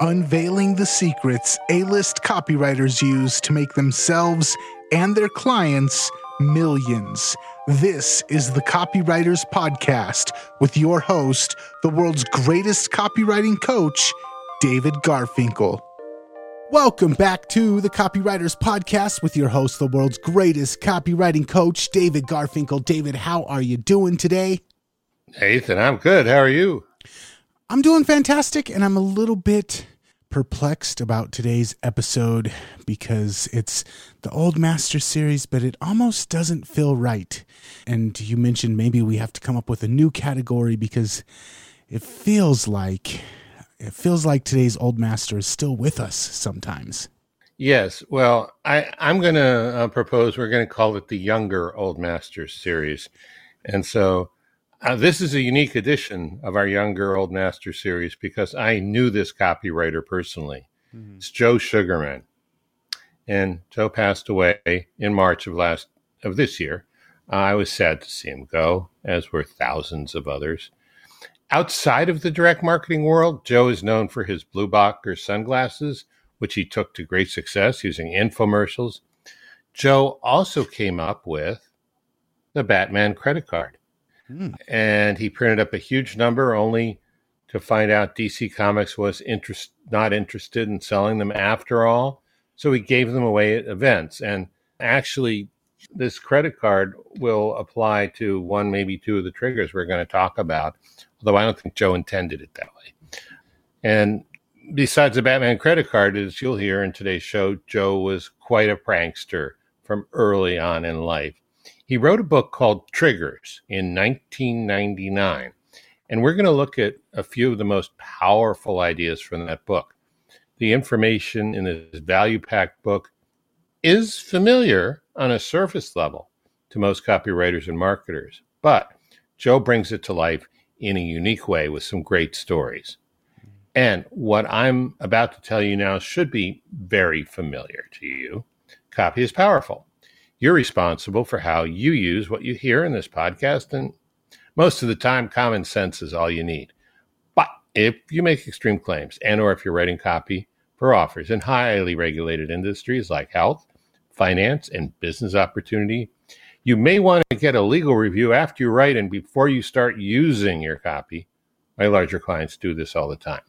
unveiling the secrets A list copywriters use to make themselves and their clients millions. This is the Copywriters Podcast with your host, the world's greatest copywriting coach, David Garfinkel. Welcome back to the Copywriters Podcast with your host, the world's greatest copywriting coach, David Garfinkel. David, how are you doing today? Ethan, I'm good. How are you? I'm doing fantastic, and I'm a little bit perplexed about today's episode because it's the Old Master series, but it almost doesn't feel right. And you mentioned maybe we have to come up with a new category because it feels like it feels like today's Old Master is still with us sometimes. Yes. Well, I, I'm going to uh, propose we're going to call it the Younger Old Masters series. And so uh, this is a unique edition of our Younger Old Master series because I knew this copywriter personally. Mm-hmm. It's Joe Sugarman. And Joe passed away in March of last of this year. Uh, I was sad to see him go, as were thousands of others. Outside of the direct marketing world, Joe is known for his BluBlocker sunglasses, which he took to great success using infomercials. Joe also came up with the Batman credit card. Hmm. And he printed up a huge number only to find out DC Comics was interest, not interested in selling them after all. So he gave them away at events. And actually, this credit card will apply to one, maybe two of the triggers we're going to talk about, although I don't think Joe intended it that way. And besides the Batman credit card, as you'll hear in today's show, Joe was quite a prankster from early on in life. He wrote a book called Triggers in 1999. And we're going to look at a few of the most powerful ideas from that book. The information in this value packed book is familiar on a surface level to most copywriters and marketers, but Joe brings it to life in a unique way with some great stories. And what I'm about to tell you now should be very familiar to you. Copy is powerful. You're responsible for how you use what you hear in this podcast, and most of the time, common sense is all you need. But if you make extreme claims, and or if you're writing copy for offers in highly regulated industries like health, finance, and business opportunity, you may want to get a legal review after you write and before you start using your copy. My larger clients do this all the time.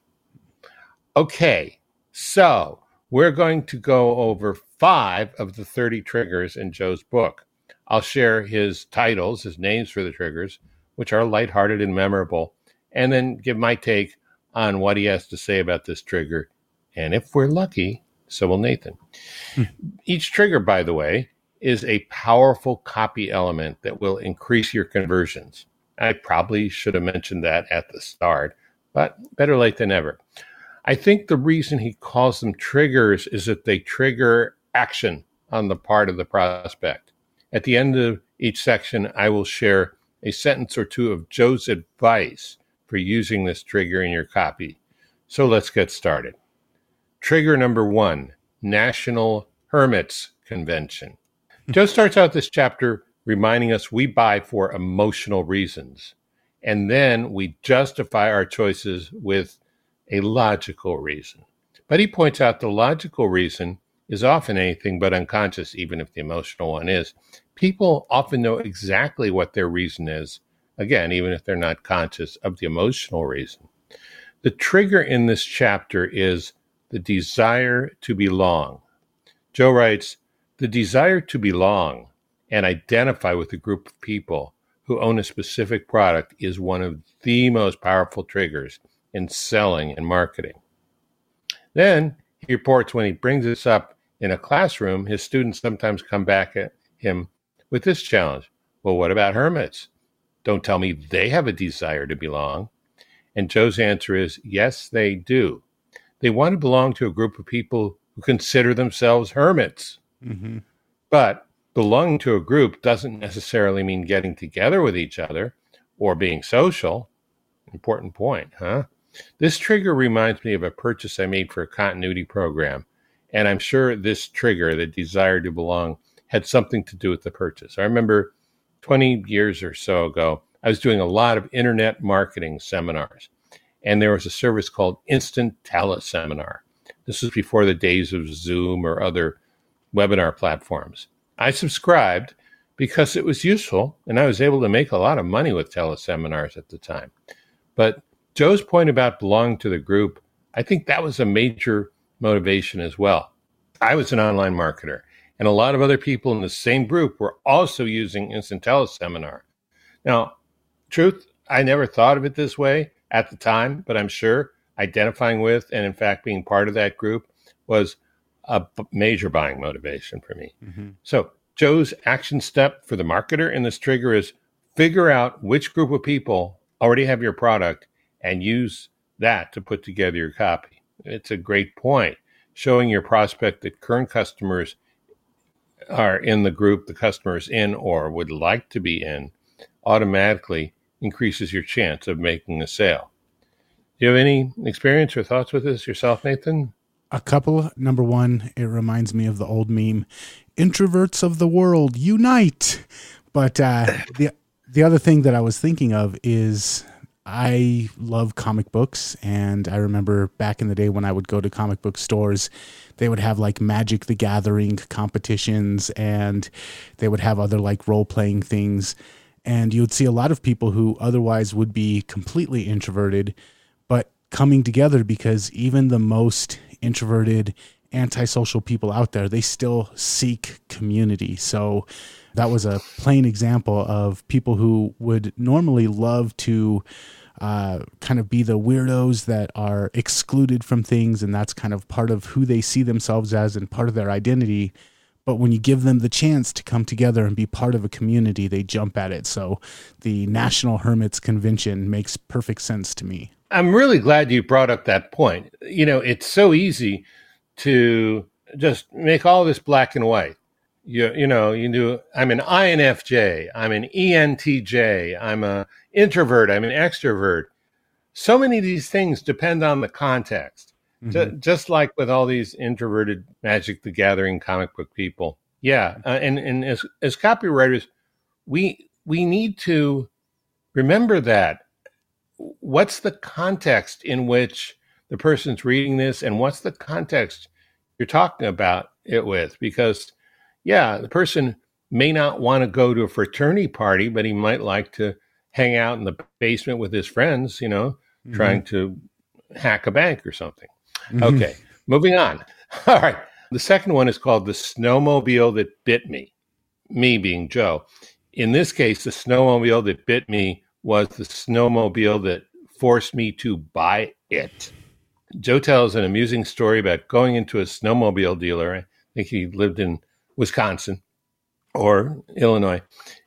Okay, so we're going to go over five of the 30 triggers in Joe's book. I'll share his titles, his names for the triggers, which are lighthearted and memorable, and then give my take on what he has to say about this trigger. And if we're lucky, so will Nathan. Hmm. Each trigger, by the way, is a powerful copy element that will increase your conversions. I probably should have mentioned that at the start, but better late than never. I think the reason he calls them triggers is that they trigger action on the part of the prospect. At the end of each section, I will share a sentence or two of Joe's advice for using this trigger in your copy. So let's get started. Trigger number one National Hermits Convention. Joe starts out this chapter reminding us we buy for emotional reasons, and then we justify our choices with a logical reason. But he points out the logical reason is often anything but unconscious, even if the emotional one is. People often know exactly what their reason is, again, even if they're not conscious of the emotional reason. The trigger in this chapter is the desire to belong. Joe writes, the desire to belong and identify with a group of people who own a specific product is one of the most powerful triggers in selling and marketing. Then he reports when he brings this up in a classroom, his students sometimes come back at him with this challenge Well, what about hermits? Don't tell me they have a desire to belong. And Joe's answer is yes, they do. They want to belong to a group of people who consider themselves hermits. Mm-hmm. But belonging to a group doesn't necessarily mean getting together with each other or being social. Important point, huh? This trigger reminds me of a purchase I made for a continuity program and I'm sure this trigger, the desire to belong, had something to do with the purchase. I remember 20 years or so ago, I was doing a lot of internet marketing seminars. and there was a service called Instant Teleseminar. This was before the days of Zoom or other webinar platforms. I subscribed because it was useful and I was able to make a lot of money with teleseminars at the time. But Joe's point about belonging to the group, I think that was a major motivation as well. I was an online marketer, and a lot of other people in the same group were also using Instant Teleseminar. Now, truth, I never thought of it this way at the time, but I'm sure identifying with and, in fact, being part of that group was a major buying motivation for me. Mm-hmm. So, Joe's action step for the marketer in this trigger is figure out which group of people already have your product and use that to put together your copy. It's a great point, showing your prospect that current customers are in the group the customer's in or would like to be in automatically increases your chance of making a sale. Do you have any experience or thoughts with this yourself, Nathan? A couple. Number one, it reminds me of the old meme introverts of the world unite. But uh, the the other thing that I was thinking of is I love comic books, and I remember back in the day when I would go to comic book stores, they would have like Magic the Gathering competitions, and they would have other like role playing things. And you would see a lot of people who otherwise would be completely introverted, but coming together because even the most introverted, antisocial people out there, they still seek community. So that was a plain example of people who would normally love to uh, kind of be the weirdos that are excluded from things, and that's kind of part of who they see themselves as and part of their identity. But when you give them the chance to come together and be part of a community, they jump at it. So the National Hermits Convention makes perfect sense to me. I'm really glad you brought up that point. You know, it's so easy to just make all this black and white you you know you do i'm an infj i'm an entj i'm a introvert i'm an extrovert. So many of these things depend on the context. Mm-hmm. just, just like with all these introverted magic the gathering comic book people. Yeah uh, and and as as copywriters we we need to remember that what's the context in which the person's reading this and what's the context you're talking about it with? Because yeah, the person may not want to go to a fraternity party, but he might like to hang out in the basement with his friends, you know, mm-hmm. trying to hack a bank or something. Mm-hmm. Okay, moving on. All right. The second one is called The Snowmobile That Bit Me, me being Joe. In this case, the snowmobile that bit me was the snowmobile that forced me to buy it. Joe tells an amusing story about going into a snowmobile dealer. I think he lived in Wisconsin or Illinois.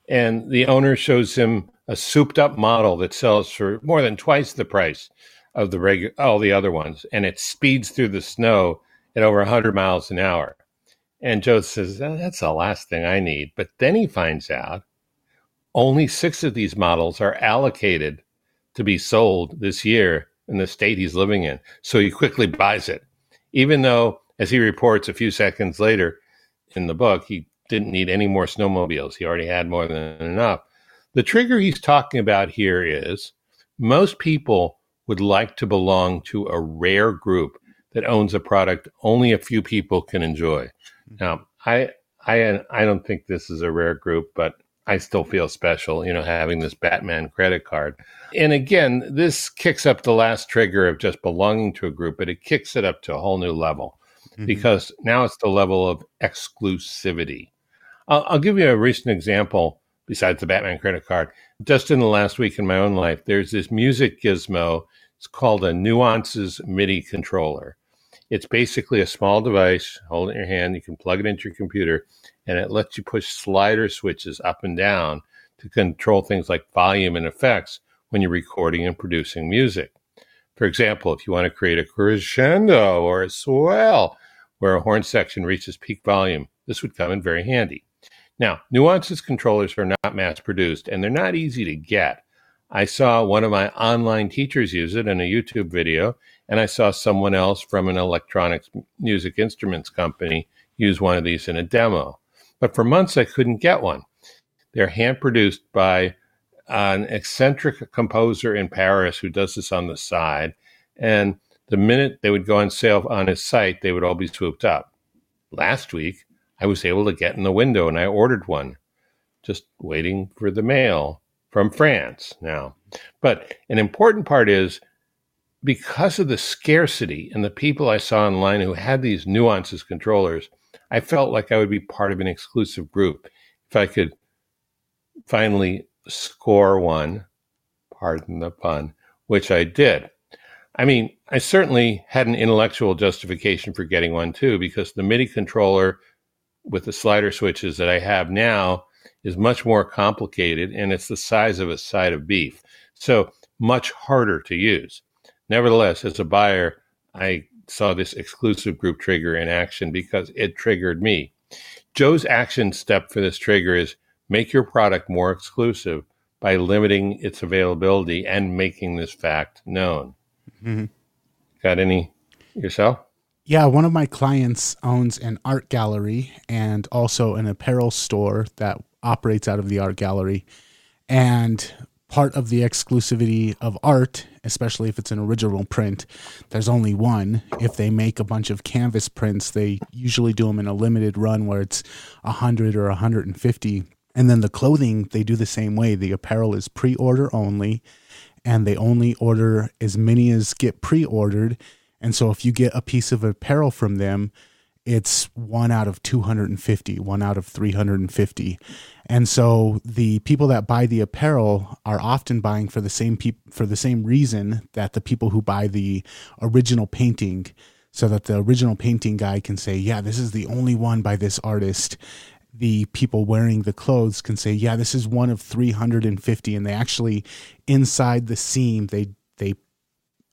And the owner shows him a souped up model that sells for more than twice the price of the regu- all the other ones. And it speeds through the snow at over 100 miles an hour. And Joe says, That's the last thing I need. But then he finds out only six of these models are allocated to be sold this year in the state he's living in. So he quickly buys it, even though, as he reports a few seconds later, in the book, he didn't need any more snowmobiles. He already had more than enough. The trigger he's talking about here is most people would like to belong to a rare group that owns a product only a few people can enjoy. Mm-hmm. Now, I I I don't think this is a rare group, but I still feel special, you know, having this Batman credit card. And again, this kicks up the last trigger of just belonging to a group, but it kicks it up to a whole new level mm-hmm. because now it's the level of exclusivity. I'll, I'll give you a recent example besides the Batman credit card. Just in the last week in my own life, there's this music gizmo. It's called a Nuances MIDI controller. It's basically a small device, hold it in your hand, you can plug it into your computer, and it lets you push slider switches up and down to control things like volume and effects when you're recording and producing music. For example, if you want to create a crescendo or a swell where a horn section reaches peak volume, this would come in very handy. Now, Nuances controllers are not mass produced and they're not easy to get. I saw one of my online teachers use it in a YouTube video, and I saw someone else from an electronics music instruments company use one of these in a demo. But for months, I couldn't get one. They're hand produced by an eccentric composer in Paris who does this on the side. And the minute they would go on sale on his site, they would all be swooped up. Last week, I was able to get in the window and I ordered one, just waiting for the mail from France now. But an important part is because of the scarcity and the people I saw online who had these nuances controllers, I felt like I would be part of an exclusive group if I could finally score one, pardon the pun, which I did. I mean, I certainly had an intellectual justification for getting one too, because the MIDI controller with the slider switches that I have now is much more complicated and it's the size of a side of beef. So much harder to use. Nevertheless, as a buyer, I saw this exclusive group trigger in action because it triggered me. Joe's action step for this trigger is make your product more exclusive by limiting its availability and making this fact known. Mm-hmm. Got any yourself? Yeah, one of my clients owns an art gallery and also an apparel store that operates out of the art gallery. And part of the exclusivity of art, especially if it's an original print, there's only one. If they make a bunch of canvas prints, they usually do them in a limited run where it's 100 or 150. And then the clothing, they do the same way. The apparel is pre order only, and they only order as many as get pre ordered. And so if you get a piece of apparel from them, it's one out of 250, one out of 350. And so the people that buy the apparel are often buying for the same pe- for the same reason that the people who buy the original painting so that the original painting guy can say, "Yeah, this is the only one by this artist." The people wearing the clothes can say, "Yeah, this is one of 350." And they actually inside the seam, they they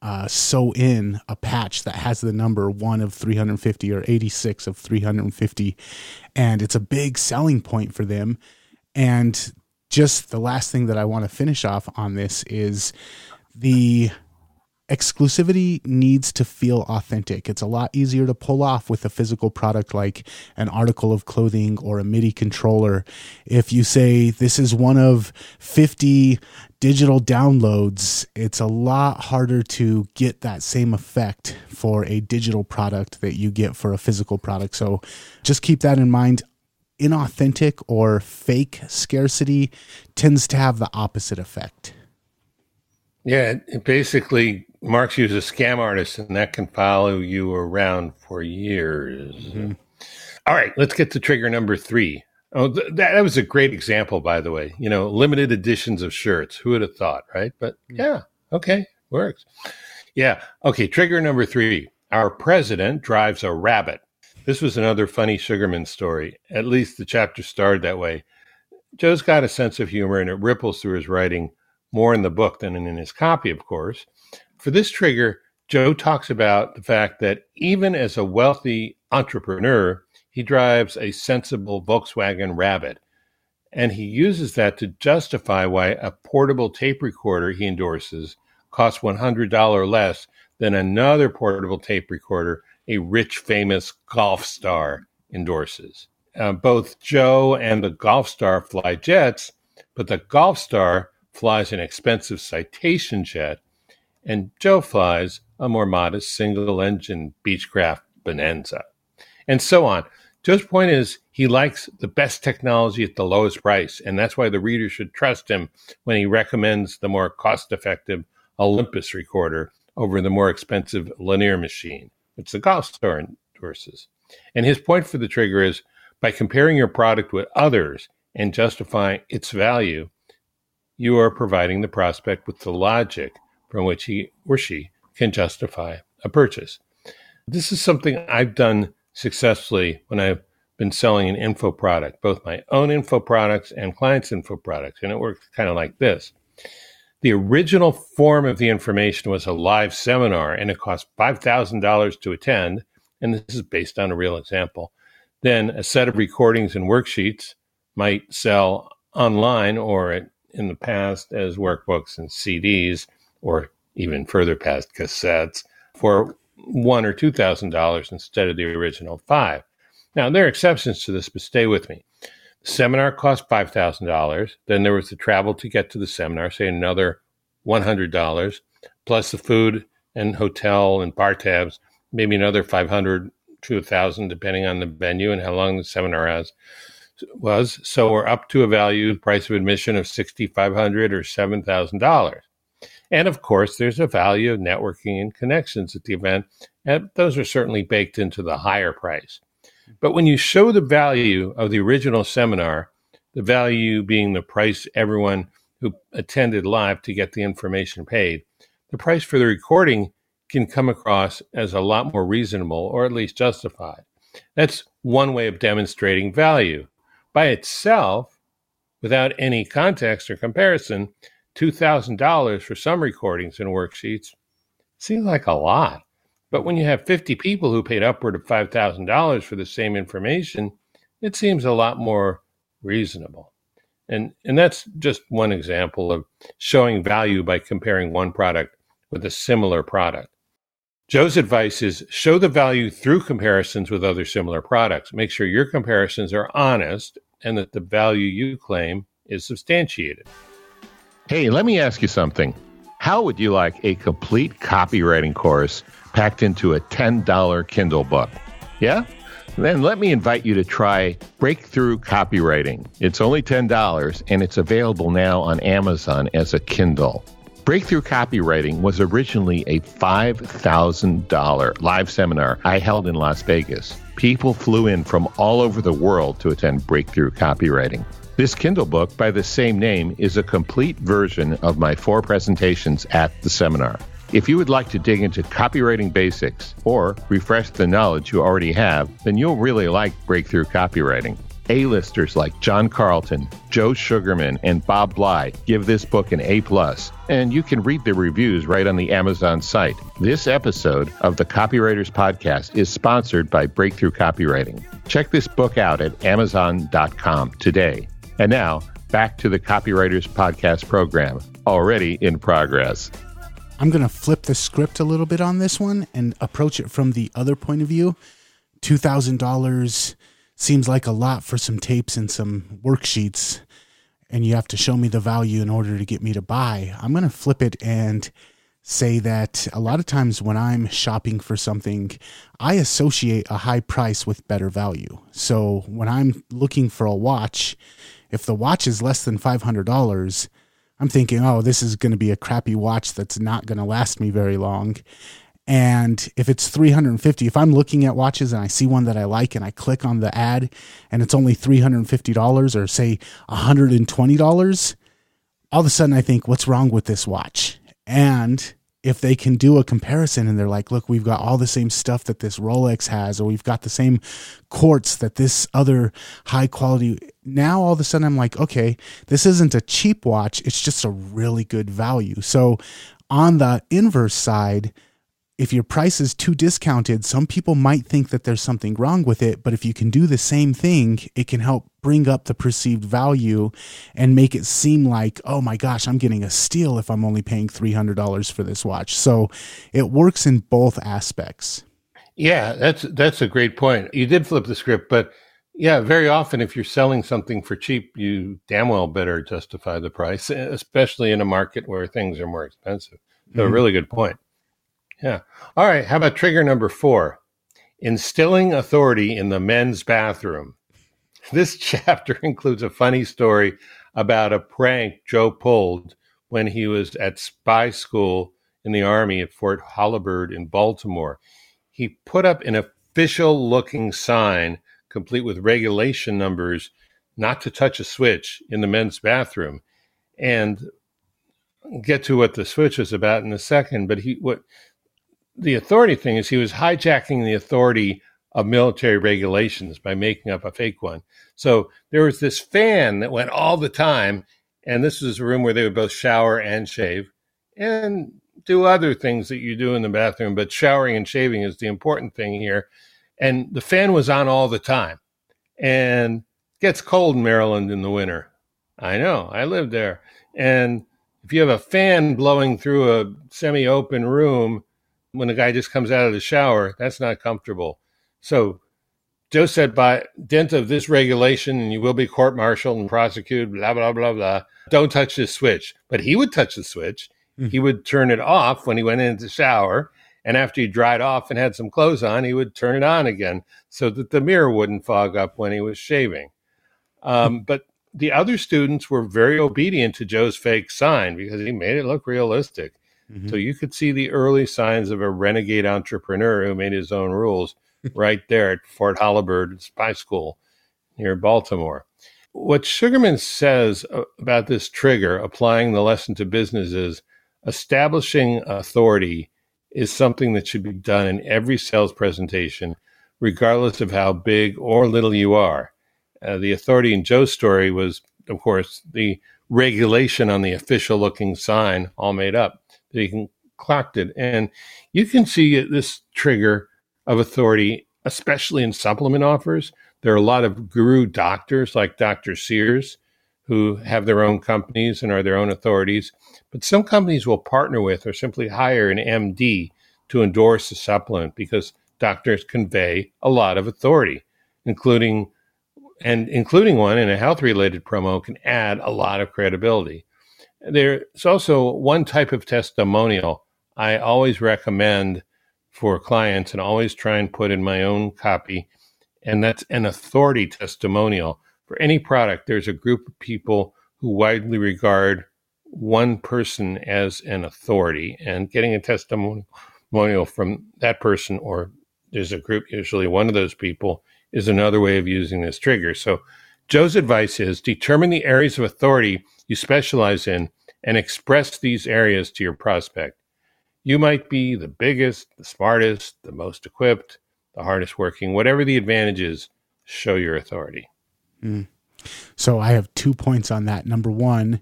uh, sew in a patch that has the number one of 350 or 86 of 350. And it's a big selling point for them. And just the last thing that I want to finish off on this is the exclusivity needs to feel authentic. It's a lot easier to pull off with a physical product like an article of clothing or a MIDI controller. If you say this is one of 50 digital downloads, it's a lot harder to get that same effect for a digital product that you get for a physical product. So just keep that in mind. Inauthentic or fake scarcity tends to have the opposite effect. Yeah, basically Marx used a scam artist, and that can follow you around for years. Mm-hmm. All right, let's get to trigger number three. Oh, th- that, was a great example, by the way. You know, limited editions of shirts. Who would have thought, right? But mm. yeah, okay, works. Yeah, okay. Trigger number three. Our president drives a rabbit. This was another funny Sugarman story. At least the chapter started that way. Joe's got a sense of humor, and it ripples through his writing more in the book than in his copy, of course. For this trigger, Joe talks about the fact that even as a wealthy entrepreneur, he drives a sensible Volkswagen Rabbit. And he uses that to justify why a portable tape recorder he endorses costs $100 less than another portable tape recorder a rich, famous golf star endorses. Uh, both Joe and the golf star fly jets, but the golf star flies an expensive citation jet, and Joe flies a more modest single engine Beechcraft Bonanza, and so on. Joe's point is he likes the best technology at the lowest price, and that's why the reader should trust him when he recommends the more cost effective Olympus recorder over the more expensive linear machine, which the golf store endorses. And his point for the trigger is by comparing your product with others and justifying its value, you are providing the prospect with the logic from which he or she can justify a purchase. This is something I've done successfully when I've been selling an info product, both my own info products and clients' info products. And it works kind of like this. The original form of the information was a live seminar and it cost $5,000 to attend. And this is based on a real example. Then a set of recordings and worksheets might sell online or in the past as workbooks and CDs or even further past cassettes for one or two thousand dollars instead of the original five. Now there are exceptions to this, but stay with me. The Seminar cost $5,000. Then there was the travel to get to the seminar, say another $100, plus the food and hotel and bar tabs, maybe another 500 to a thousand, depending on the venue and how long the seminar has was. So we're up to a value price of admission of sixty five hundred or seven thousand dollars. And of course, there's a value of networking and connections at the event, and those are certainly baked into the higher price. But when you show the value of the original seminar, the value being the price everyone who attended live to get the information paid, the price for the recording can come across as a lot more reasonable or at least justified. That's one way of demonstrating value. By itself, without any context or comparison, $2,000 for some recordings and worksheets seems like a lot. But when you have 50 people who paid upward of $5,000 for the same information, it seems a lot more reasonable. And, and that's just one example of showing value by comparing one product with a similar product. Joe's advice is show the value through comparisons with other similar products. Make sure your comparisons are honest and that the value you claim is substantiated. Hey, let me ask you something. How would you like a complete copywriting course packed into a $10 Kindle book? Yeah? Then let me invite you to try Breakthrough Copywriting. It's only $10 and it's available now on Amazon as a Kindle. Breakthrough Copywriting was originally a $5,000 live seminar I held in Las Vegas. People flew in from all over the world to attend Breakthrough Copywriting. This Kindle book by the same name is a complete version of my four presentations at the seminar. If you would like to dig into copywriting basics or refresh the knowledge you already have, then you'll really like Breakthrough Copywriting. A-listers like John Carlton, Joe Sugarman, and Bob Bly give this book an A+, plus, and you can read the reviews right on the Amazon site. This episode of the Copywriters Podcast is sponsored by Breakthrough Copywriting. Check this book out at amazon.com today. And now, back to the Copywriters Podcast program, already in progress. I'm going to flip the script a little bit on this one and approach it from the other point of view. $2,000 seems like a lot for some tapes and some worksheets and you have to show me the value in order to get me to buy. I'm going to flip it and say that a lot of times when I'm shopping for something, I associate a high price with better value. So when I'm looking for a watch, if the watch is less than $500, I'm thinking, oh, this is going to be a crappy watch that's not going to last me very long. And if it's 350, if I'm looking at watches and I see one that I like and I click on the ad and it's only $350 or say $120, all of a sudden I think, what's wrong with this watch? And if they can do a comparison and they're like, look, we've got all the same stuff that this Rolex has, or we've got the same quartz that this other high quality. Now all of a sudden I'm like, okay, this isn't a cheap watch. It's just a really good value. So on the inverse side, if your price is too discounted, some people might think that there's something wrong with it. But if you can do the same thing, it can help bring up the perceived value and make it seem like, oh my gosh, I'm getting a steal if I'm only paying $300 for this watch. So it works in both aspects. Yeah, that's that's a great point. You did flip the script, but yeah, very often if you're selling something for cheap, you damn well better justify the price, especially in a market where things are more expensive. So, mm-hmm. a really good point. Yeah. All right. How about trigger number four? Instilling authority in the men's bathroom. This chapter includes a funny story about a prank Joe pulled when he was at spy school in the Army at Fort Holabird in Baltimore. He put up an official looking sign, complete with regulation numbers, not to touch a switch in the men's bathroom. And get to what the switch was about in a second, but he what the authority thing is he was hijacking the authority of military regulations by making up a fake one. So there was this fan that went all the time, and this was a room where they would both shower and shave and do other things that you do in the bathroom, but showering and shaving is the important thing here. And the fan was on all the time. And gets cold in Maryland in the winter. I know, I lived there. And if you have a fan blowing through a semi open room, when a guy just comes out of the shower, that's not comfortable. So Joe said, by dint of this regulation, and you will be court martialed and prosecuted, blah, blah, blah, blah. Don't touch this switch. But he would touch the switch. Mm. He would turn it off when he went into the shower. And after he dried off and had some clothes on, he would turn it on again so that the mirror wouldn't fog up when he was shaving. Um, but the other students were very obedient to Joe's fake sign because he made it look realistic. Mm-hmm. So you could see the early signs of a renegade entrepreneur who made his own rules right there at Fort Holabird Spy School near Baltimore. What Sugarman says about this trigger, applying the lesson to businesses, establishing authority is something that should be done in every sales presentation, regardless of how big or little you are. Uh, the authority in Joe's story was, of course, the regulation on the official looking sign, all made up, he clocked it. And you can see this trigger of authority, especially in supplement offers. There are a lot of guru doctors like Dr. Sears who have their own companies and are their own authorities. But some companies will partner with or simply hire an MD to endorse a supplement because doctors convey a lot of authority, including and including one in a health related promo can add a lot of credibility. There's also one type of testimonial I always recommend for clients and always try and put in my own copy, and that's an authority testimonial. For any product, there's a group of people who widely regard one person as an authority, and getting a testimonial from that person, or there's a group, usually one of those people, is another way of using this trigger. So, Joe's advice is determine the areas of authority you specialize in and express these areas to your prospect. You might be the biggest, the smartest, the most equipped, the hardest working, whatever the advantage is, show your authority. Mm. So I have two points on that. Number one,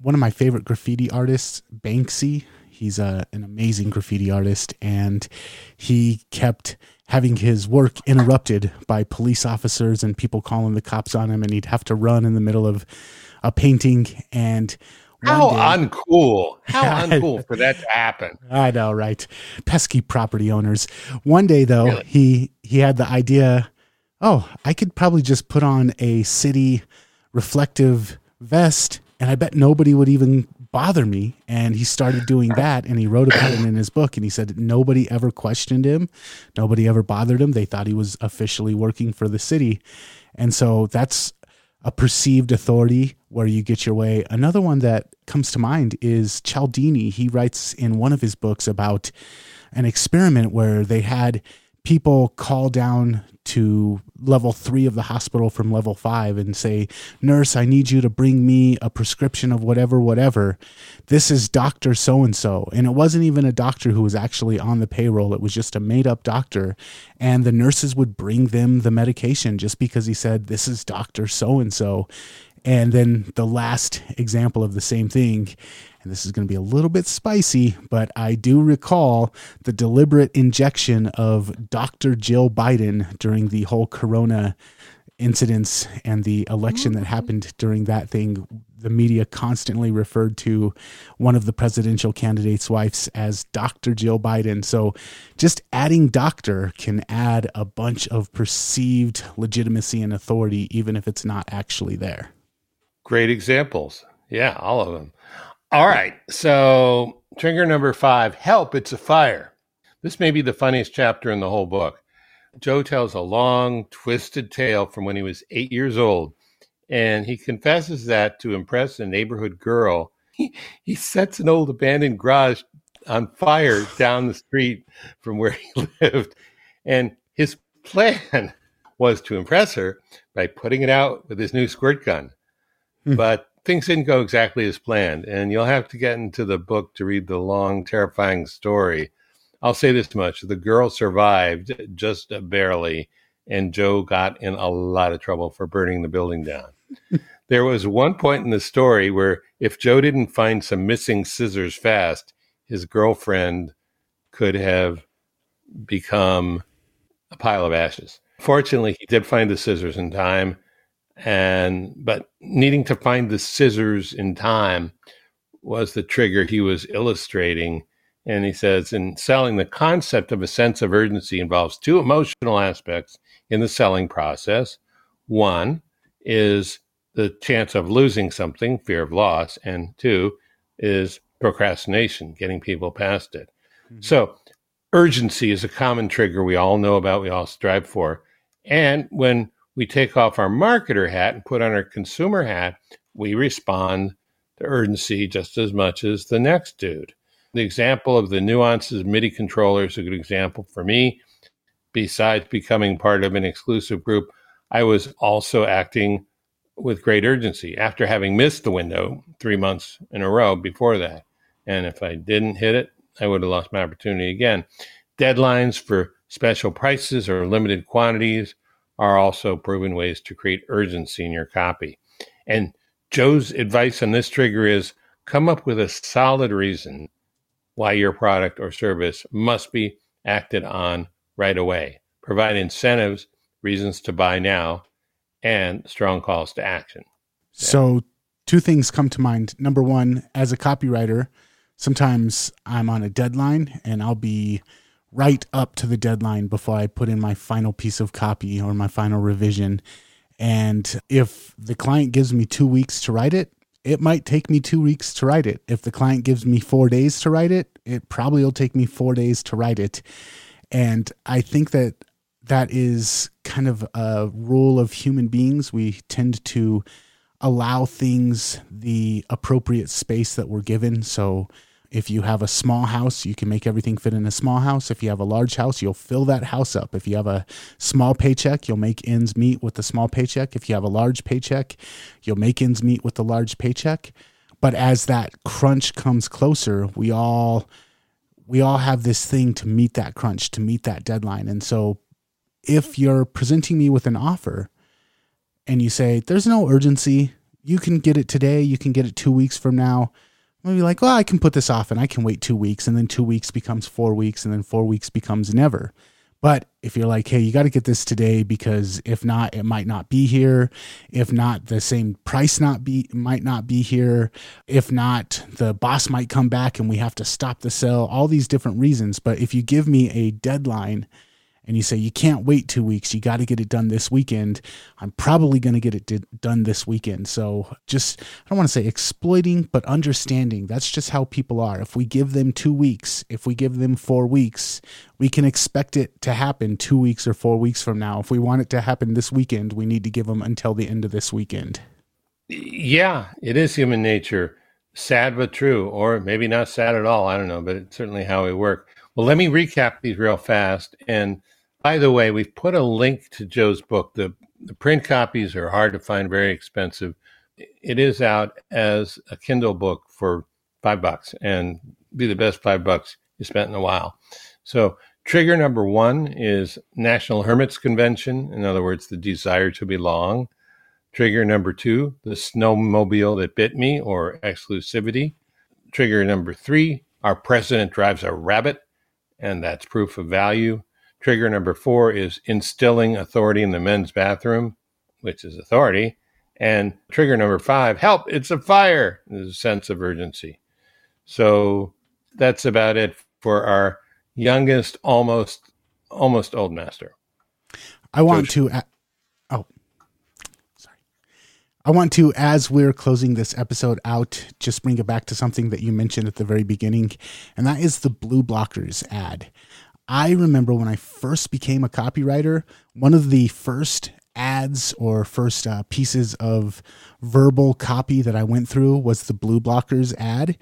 one of my favorite graffiti artists, Banksy, he's a, an amazing graffiti artist, and he kept having his work interrupted by police officers and people calling the cops on him, and he'd have to run in the middle of a painting. And how day, uncool! How uncool for that to happen. I know, right? Pesky property owners. One day, though, really? he he had the idea. Oh, I could probably just put on a city reflective vest, and I bet nobody would even bother me. And he started doing that and he wrote about it in his book. And he said nobody ever questioned him, nobody ever bothered him. They thought he was officially working for the city. And so that's a perceived authority where you get your way. Another one that comes to mind is Cialdini. He writes in one of his books about an experiment where they had people call down to level three of the hospital from level five and say, Nurse, I need you to bring me a prescription of whatever, whatever. This is Dr. So and so. And it wasn't even a doctor who was actually on the payroll, it was just a made up doctor. And the nurses would bring them the medication just because he said, This is Dr. So and so. And then the last example of the same thing and this is going to be a little bit spicy, but I do recall the deliberate injection of Dr. Jill Biden during the whole corona incidents and the election that mm-hmm. happened during that thing. The media constantly referred to one of the presidential candidates' wives as Dr. Jill Biden. So just adding doctor can add a bunch of perceived legitimacy and authority, even if it's not actually there. Great examples. Yeah, all of them. All right. So, trigger number five help, it's a fire. This may be the funniest chapter in the whole book. Joe tells a long, twisted tale from when he was eight years old, and he confesses that to impress a neighborhood girl. He, he sets an old abandoned garage on fire down the street from where he lived. And his plan was to impress her by putting it out with his new squirt gun. Hmm. But things didn't go exactly as planned, and you'll have to get into the book to read the long, terrifying story. I'll say this much the girl survived just barely, and Joe got in a lot of trouble for burning the building down. there was one point in the story where if Joe didn't find some missing scissors fast, his girlfriend could have become a pile of ashes. Fortunately, he did find the scissors in time and but needing to find the scissors in time was the trigger he was illustrating And he says, in selling, the concept of a sense of urgency involves two emotional aspects in the selling process. One is the chance of losing something, fear of loss, and two is procrastination, getting people past it. Mm-hmm. So, urgency is a common trigger we all know about, we all strive for. And when we take off our marketer hat and put on our consumer hat, we respond to urgency just as much as the next dude. The example of the nuances MIDI controller is a good example for me. Besides becoming part of an exclusive group, I was also acting with great urgency after having missed the window three months in a row before that. And if I didn't hit it, I would have lost my opportunity again. Deadlines for special prices or limited quantities are also proven ways to create urgency in your copy. And Joe's advice on this trigger is come up with a solid reason why your product or service must be acted on right away. Provide incentives, reasons to buy now, and strong calls to action. So, two things come to mind. Number one, as a copywriter, sometimes I'm on a deadline and I'll be right up to the deadline before I put in my final piece of copy or my final revision. And if the client gives me two weeks to write it, it might take me two weeks to write it. If the client gives me four days to write it, it probably will take me four days to write it. And I think that that is kind of a rule of human beings. We tend to allow things the appropriate space that we're given. So, if you have a small house, you can make everything fit in a small house. If you have a large house, you'll fill that house up. If you have a small paycheck, you'll make ends meet with the small paycheck. If you have a large paycheck, you'll make ends meet with the large paycheck. But as that crunch comes closer, we all we all have this thing to meet that crunch, to meet that deadline. And so if you're presenting me with an offer and you say, there's no urgency, you can get it today, you can get it two weeks from now. Maybe like, well, I can put this off and I can wait two weeks, and then two weeks becomes four weeks, and then four weeks becomes never. But if you're like, hey, you got to get this today because if not, it might not be here. If not, the same price not be might not be here. If not, the boss might come back and we have to stop the sale. All these different reasons. But if you give me a deadline and you say you can't wait two weeks. You got to get it done this weekend. I'm probably going to get it did, done this weekend. So just i don't want to say exploiting but understanding. That's just how people are. If we give them two weeks if we give them four weeks we can expect it to happen two weeks or four weeks from now. If we want it to happen this weekend we need to give them until the end of this weekend. Yeah it is human nature. Sad but true or maybe not sad at all. I don't know but it's certainly how we work. Well let me recap these real fast and by the way, we've put a link to Joe's book. The, the print copies are hard to find, very expensive. It is out as a Kindle book for five bucks and be the best five bucks you spent in a while. So, trigger number one is National Hermits Convention. In other words, the desire to belong. Trigger number two, the snowmobile that bit me or exclusivity. Trigger number three, our president drives a rabbit, and that's proof of value. Trigger number four is instilling authority in the men's bathroom, which is authority. And trigger number five, help, it's a fire. There's a sense of urgency. So that's about it for our youngest, almost, almost old master. I want to, oh, sorry. I want to, as we're closing this episode out, just bring it back to something that you mentioned at the very beginning, and that is the Blue Blockers ad. I remember when I first became a copywriter, one of the first ads or first uh, pieces of verbal copy that I went through was the Blue Blockers ad.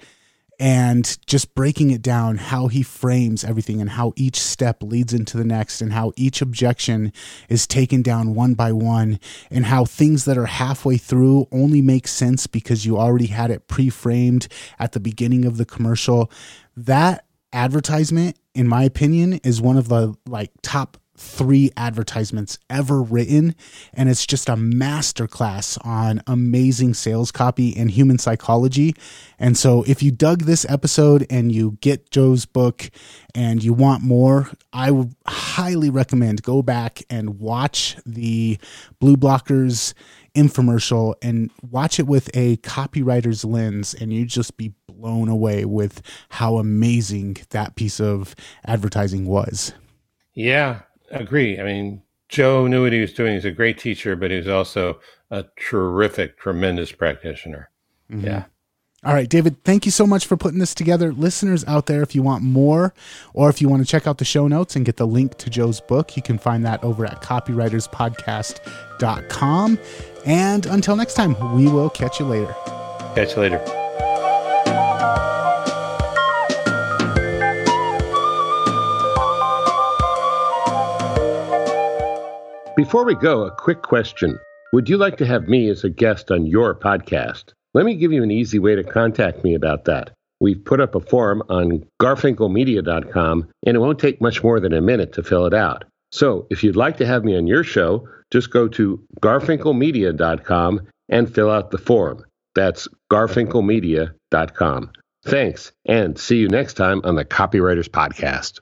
And just breaking it down, how he frames everything and how each step leads into the next, and how each objection is taken down one by one, and how things that are halfway through only make sense because you already had it pre framed at the beginning of the commercial. That advertisement in my opinion is one of the like top three advertisements ever written and it's just a masterclass on amazing sales copy and human psychology. And so if you dug this episode and you get joe's book and you want more i would highly recommend go back and watch the blue blockers infomercial and watch it with a copywriter's lens, and you just be blown away with how amazing that piece of advertising was. Yeah, agree. I mean, Joe knew what he was doing. He's a great teacher, but he was also a terrific, tremendous practitioner. Mm-hmm. Yeah. All right, David, thank you so much for putting this together. Listeners out there, if you want more or if you want to check out the show notes and get the link to Joe's book, you can find that over at copywriterspodcast.com. And until next time, we will catch you later. Catch you later. Before we go, a quick question. Would you like to have me as a guest on your podcast? Let me give you an easy way to contact me about that. We've put up a form on garfinkelmedia.com, and it won't take much more than a minute to fill it out. So if you'd like to have me on your show, just go to garfinkelmedia.com and fill out the form. That's garfinkelmedia.com. Thanks, and see you next time on the Copywriters Podcast.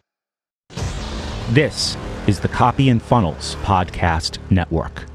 This is the Copy and Funnels Podcast Network.